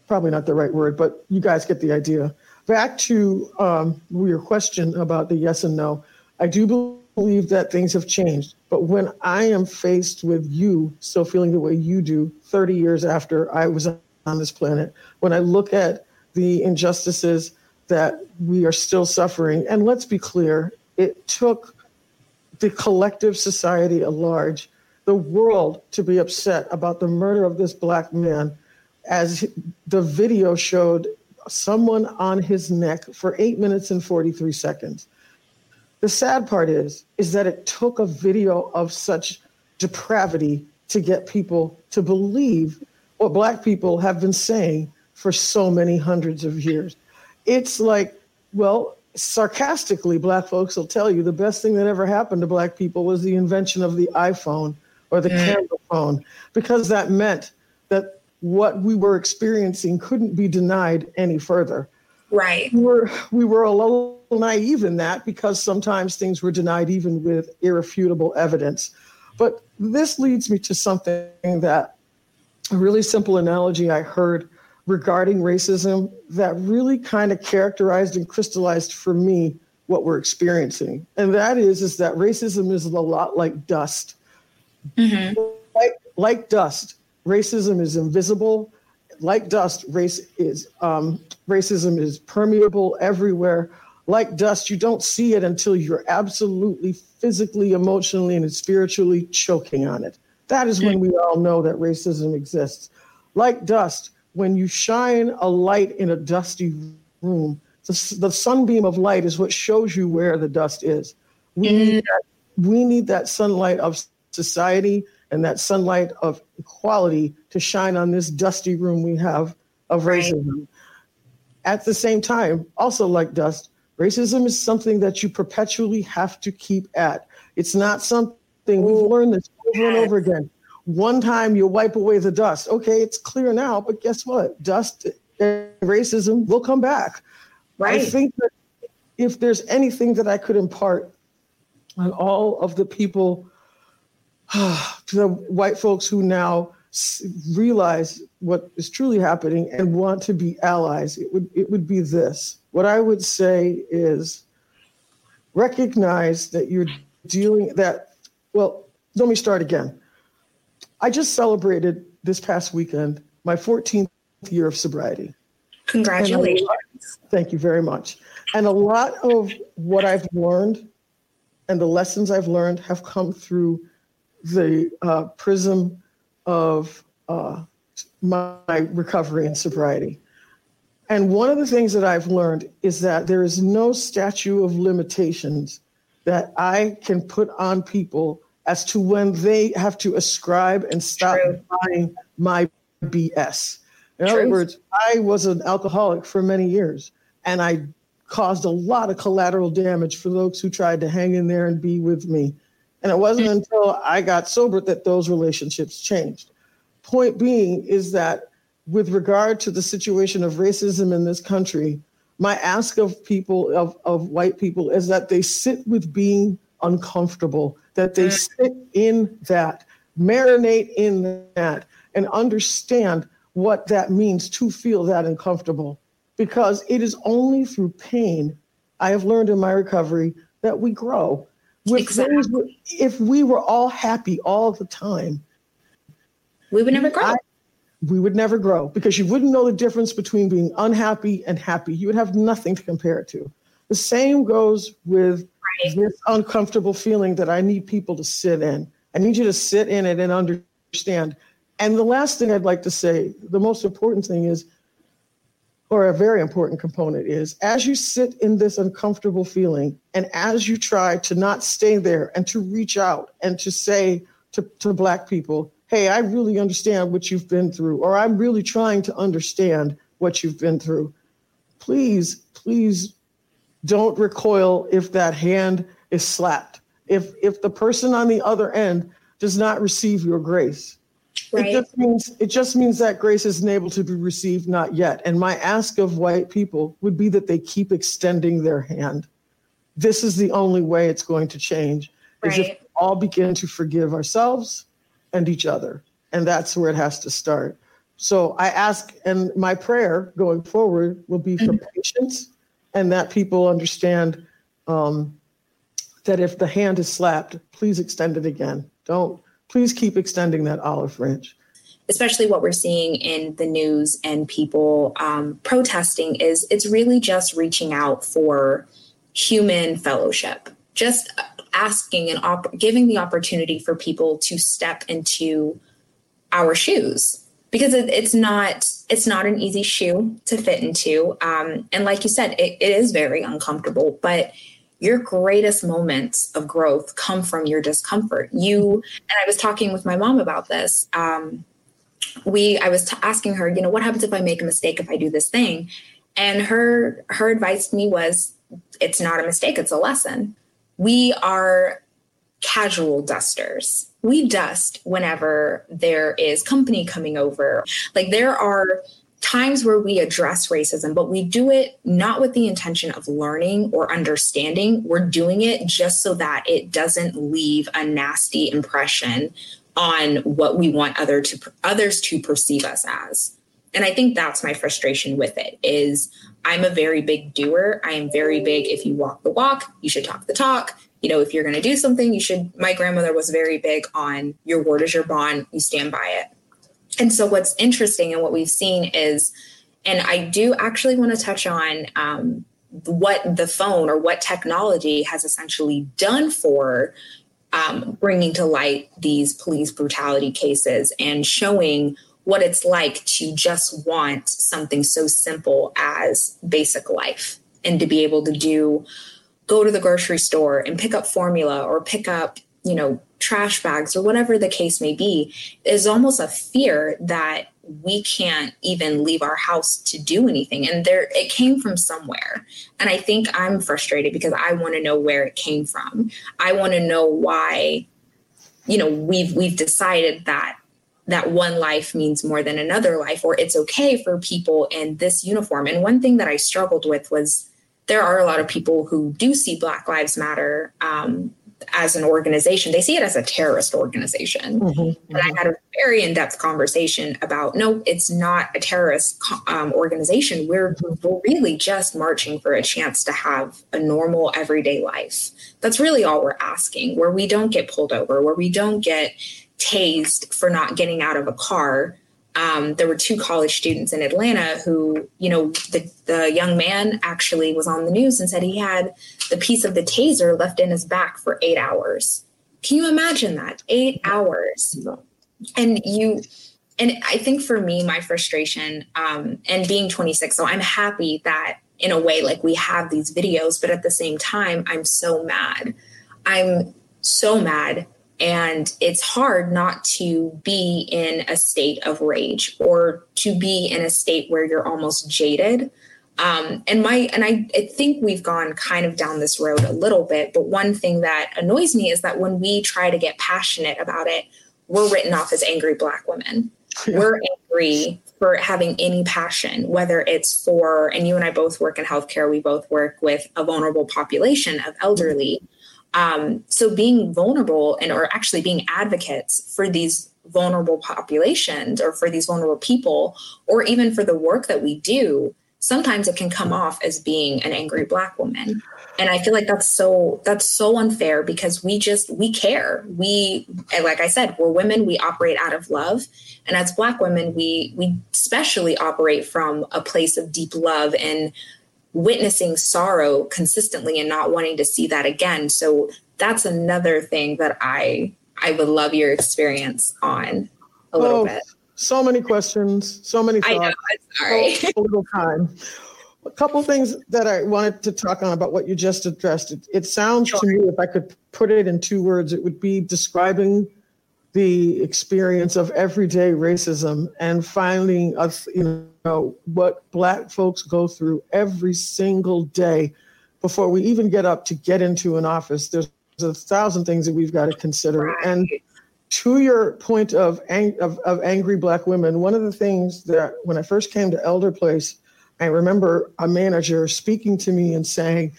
Speaker 12: probably not the right word, but you guys get the idea. Back to um, your question about the yes and no. I do believe that things have changed, but when I am faced with you still feeling the way you do 30 years after I was on this planet, when I look at the injustices that we are still suffering. And let's be clear, it took the collective society at large, the world, to be upset about the murder of this black man, as the video showed someone on his neck for eight minutes and 43 seconds. The sad part is, is that it took a video of such depravity to get people to believe what black people have been saying for so many hundreds of years. It's like, well, sarcastically, black folks will tell you the best thing that ever happened to black people was the invention of the iPhone or the mm. camera phone, because that meant that what we were experiencing couldn't be denied any further.
Speaker 11: Right.
Speaker 12: We were, we were a little naive in that because sometimes things were denied even with irrefutable evidence. But this leads me to something that a really simple analogy I heard regarding racism that really kind of characterized and crystallized for me what we're experiencing. And that is is that racism is a lot like dust. Mm-hmm. Like, like dust, racism is invisible. Like dust, race is um, racism is permeable everywhere. Like dust, you don't see it until you're absolutely physically, emotionally, and spiritually choking on it. That is when we all know that racism exists. Like dust, when you shine a light in a dusty room, the, the sunbeam of light is what shows you where the dust is. We, mm. need that, we need that sunlight of society and that sunlight of equality to shine on this dusty room we have of racism. Right. At the same time, also like dust, racism is something that you perpetually have to keep at. It's not something we've learned this over and over again. One time you wipe away the dust. Okay, it's clear now, but guess what? Dust and racism will come back. Right. I think that if there's anything that I could impart on all of the people, to the white folks who now realize what is truly happening and want to be allies, it would it would be this. What I would say is recognize that you're dealing that well, let me start again. I just celebrated this past weekend my 14th year of sobriety.
Speaker 11: Congratulations.
Speaker 12: Lot, thank you very much. And a lot of what I've learned and the lessons I've learned have come through the uh, prism of uh, my recovery and sobriety. And one of the things that I've learned is that there is no statute of limitations that I can put on people as to when they have to ascribe and stop True. buying my BS. In True. other words, I was an alcoholic for many years and I caused a lot of collateral damage for those who tried to hang in there and be with me. And it wasn't mm. until I got sober that those relationships changed. Point being is that with regard to the situation of racism in this country, my ask of people, of, of white people, is that they sit with being uncomfortable, that they mm. sit in that, marinate in that, and understand what that means to feel that uncomfortable. Because it is only through pain, I have learned in my recovery, that we grow. Exactly. if we were all happy all the time,
Speaker 11: we would never grow. I,
Speaker 12: we would never grow because you wouldn't know the difference between being unhappy and happy. You would have nothing to compare it to. The same goes with right. this uncomfortable feeling that I need people to sit in. I need you to sit in it and understand. And the last thing I'd like to say, the most important thing is, or a very important component is, as you sit in this uncomfortable feeling and as you try to not stay there and to reach out and to say to, to Black people, hey, I really understand what you've been through, or I'm really trying to understand what you've been through. Please, please don't recoil if that hand is slapped. If if the person on the other end does not receive your grace. Right. It just means it just means that grace isn't able to be received not yet. And my ask of white people would be that they keep extending their hand. This is the only way it's going to change. Right. Is if we all begin to forgive ourselves and each other. And that's where it has to start. So I ask, and my prayer going forward will be for mm-hmm. patience and that people understand um, that if the hand is slapped, please extend it again. Don't, please keep extending that olive branch.
Speaker 11: Especially what we're seeing in the news and people um, protesting is it's really just reaching out for human fellowship, just asking and op- giving the opportunity for people to step into our shoes. Because it, it's not it's not an easy shoe to fit into. Um, and like you said it, it is very uncomfortable but your greatest moments of growth come from your discomfort you and i was talking with my mom about this um, we I was t- asking her, you know, what happens if I make a mistake if I do this thing? And her her advice to me was it's not a mistake, it's a lesson. We are casual dusters. We dust whenever there is company coming over. Like there are times where we address racism, but we do it not with the intention of learning or understanding. We're doing it just so that it doesn't leave a nasty impression on what we want other to others to perceive us as. And I think that's my frustration with it is I'm a very big doer. I am very big if you walk the walk, you should talk the talk. You know, if you're going to do something, you should my grandmother was very big on your word is your bond, you stand by it. And so what's interesting and what we've seen is and I do actually want to touch on um, what the phone or what technology has essentially done for um, bringing to light these police brutality cases and showing what it's like to just want something so simple as basic life and to be able to do go to the grocery store and pick up formula or pick up you know trash bags or whatever the case may be is almost a fear that we can't even leave our house to do anything. And there it came from somewhere. And i think i'm frustrated because i want to know where it came from. I want to know why you know we've we've decided that that one life means more than another life or it's okay for people in this uniform. And one thing that i struggled with was there are a lot of people who do see black lives matter um, as an organization, they see it as a terrorist organization. Mm-hmm, and I had a very in depth conversation about no, it's not a terrorist um, organization. We're, we're really just marching for a chance to have a normal everyday life. That's really all we're asking, where we don't get pulled over, where we don't get tased for not getting out of a car um, there were two college students in Atlanta who, you know, the, the young man actually was on the news and said he had the piece of the taser left in his back for eight hours. Can you imagine that? Eight hours. And you, and I think for me, my frustration um, and being 26, so I'm happy that in a way, like we have these videos, but at the same time, I'm so mad. I'm so mad and it's hard not to be in a state of rage or to be in a state where you're almost jaded. Um, and my and I, I think we've gone kind of down this road a little bit. But one thing that annoys me is that when we try to get passionate about it, we're written off as angry black women. Yeah. We're angry for having any passion, whether it's for, and you and I both work in healthcare, we both work with a vulnerable population of elderly. Um, so being vulnerable and or actually being advocates for these vulnerable populations or for these vulnerable people or even for the work that we do sometimes it can come off as being an angry black woman. And i feel like that's so that's so unfair because we just we care. We like i said we're women. We operate out of love. And as black women we we especially operate from a place of deep love and witnessing sorrow consistently and not wanting to see that again. So that's another thing that I I would love your experience on a little oh, bit.
Speaker 12: So many questions, so many thoughts. I know, I'm sorry. So little time. A couple things that I wanted to talk on about what you just addressed. It, it sounds sure. to me, if I could put it in two words, it would be describing the experience of everyday racism and finding us, you know, what Black folks go through every single day before we even get up to get into an office. There's a thousand things that we've got to consider. Right. And to your point of, ang- of, of angry Black women, one of the things that when I first came to Elder Place, I remember a manager speaking to me and saying,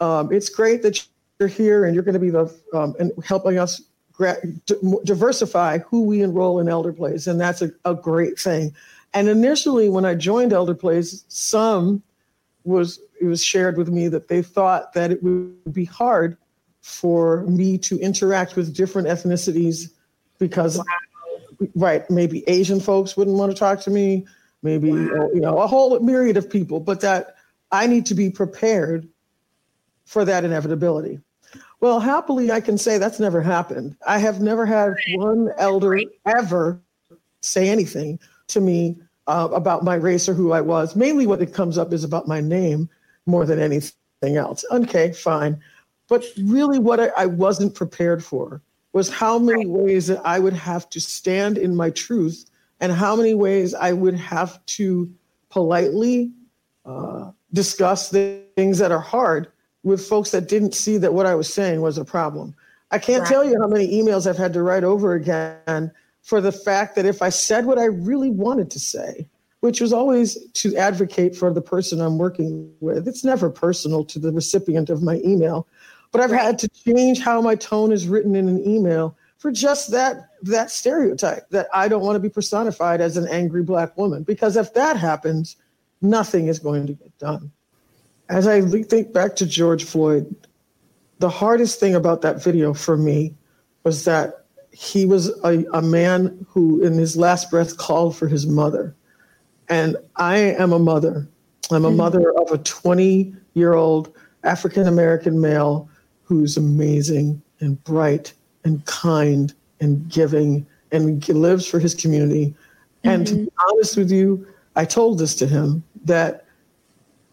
Speaker 12: um, "It's great that you're here and you're going to be the um, and helping us diversify who we enroll in elder place and that's a, a great thing and initially when i joined elder place some was it was shared with me that they thought that it would be hard for me to interact with different ethnicities because wow. right maybe asian folks wouldn't want to talk to me maybe wow. you know a whole myriad of people but that i need to be prepared for that inevitability well, happily, I can say that's never happened. I have never had one elder ever say anything to me uh, about my race or who I was. Mainly, what it comes up is about my name more than anything else. Okay, fine. But really, what I, I wasn't prepared for was how many ways that I would have to stand in my truth and how many ways I would have to politely uh, discuss the things that are hard with folks that didn't see that what I was saying was a problem. I can't right. tell you how many emails I've had to write over again for the fact that if I said what I really wanted to say, which was always to advocate for the person I'm working with, it's never personal to the recipient of my email, but I've had to change how my tone is written in an email for just that that stereotype that I don't want to be personified as an angry black woman because if that happens, nothing is going to get done. As I think back to George Floyd, the hardest thing about that video for me was that he was a, a man who, in his last breath, called for his mother. And I am a mother. I'm a mm-hmm. mother of a 20 year old African American male who's amazing and bright and kind and giving and lives for his community. Mm-hmm. And to be mm-hmm. honest with you, I told this to him that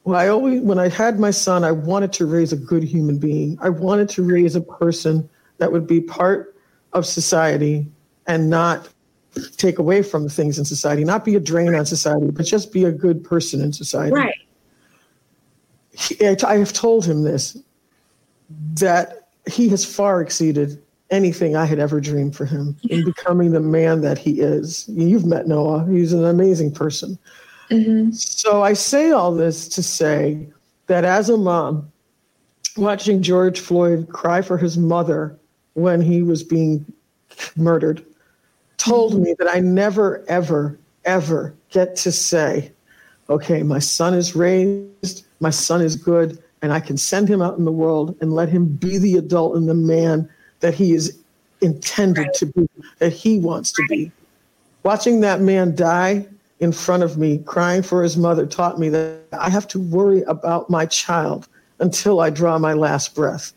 Speaker 12: well, I always, when I had my son, I wanted to raise a good human being. I wanted to raise a person that would be part of society and not take away from the things in society, not be a drain on society, but just be a good person in society.
Speaker 11: Right.
Speaker 12: He, I have told him this that he has far exceeded anything I had ever dreamed for him in becoming the man that he is. You've met Noah, he's an amazing person. Mm-hmm. So I say all this to say that as a mom, watching George Floyd cry for his mother when he was being murdered told me that I never, ever, ever get to say, okay, my son is raised, my son is good, and I can send him out in the world and let him be the adult and the man that he is intended right. to be, that he wants to be. Watching that man die in front of me crying for his mother taught me that I have to worry about my child until I draw my last breath.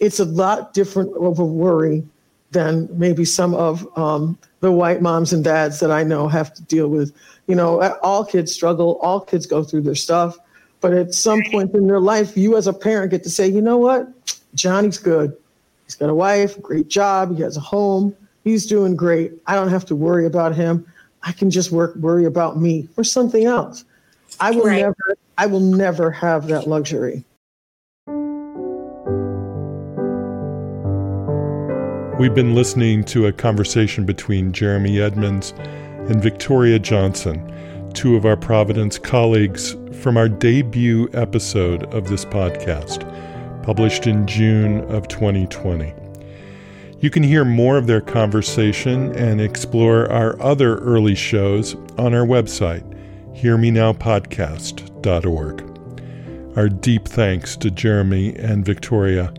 Speaker 12: It's a lot different of a worry than maybe some of um, the white moms and dads that I know have to deal with. You know, all kids struggle, all kids go through their stuff. But at some point in their life, you as a parent get to say, you know what? Johnny's good. He's got a wife, great job, he has a home, he's doing great. I don't have to worry about him. I can just work worry about me or something else. I will right. never I will never have that luxury.
Speaker 3: We've been listening to a conversation between Jeremy Edmonds and Victoria Johnson, two of our Providence colleagues from our debut episode of this podcast, published in June of 2020. You can hear more of their conversation and explore our other early shows on our website, hearmenowpodcast.org. Our deep thanks to Jeremy and Victoria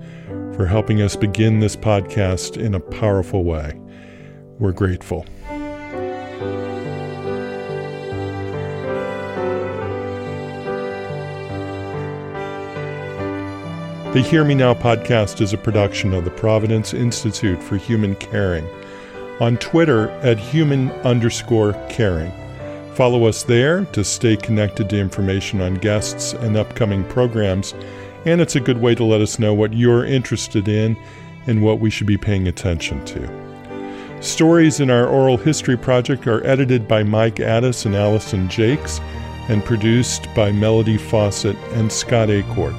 Speaker 3: for helping us begin this podcast in a powerful way. We're grateful. The Hear Me Now podcast is a production of the Providence Institute for Human Caring. On Twitter at human underscore caring. Follow us there to stay connected to information on guests and upcoming programs, and it's a good way to let us know what you're interested in and what we should be paying attention to. Stories in our oral history project are edited by Mike Addis and Allison Jakes and produced by Melody Fawcett and Scott Acorn.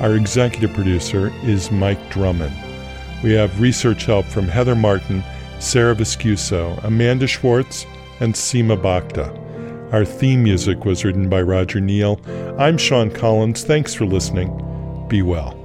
Speaker 3: Our executive producer is Mike Drummond. We have research help from Heather Martin, Sarah Viscuso, Amanda Schwartz, and Seema Bhakta. Our theme music was written by Roger Neal. I'm Sean Collins. Thanks for listening. Be well.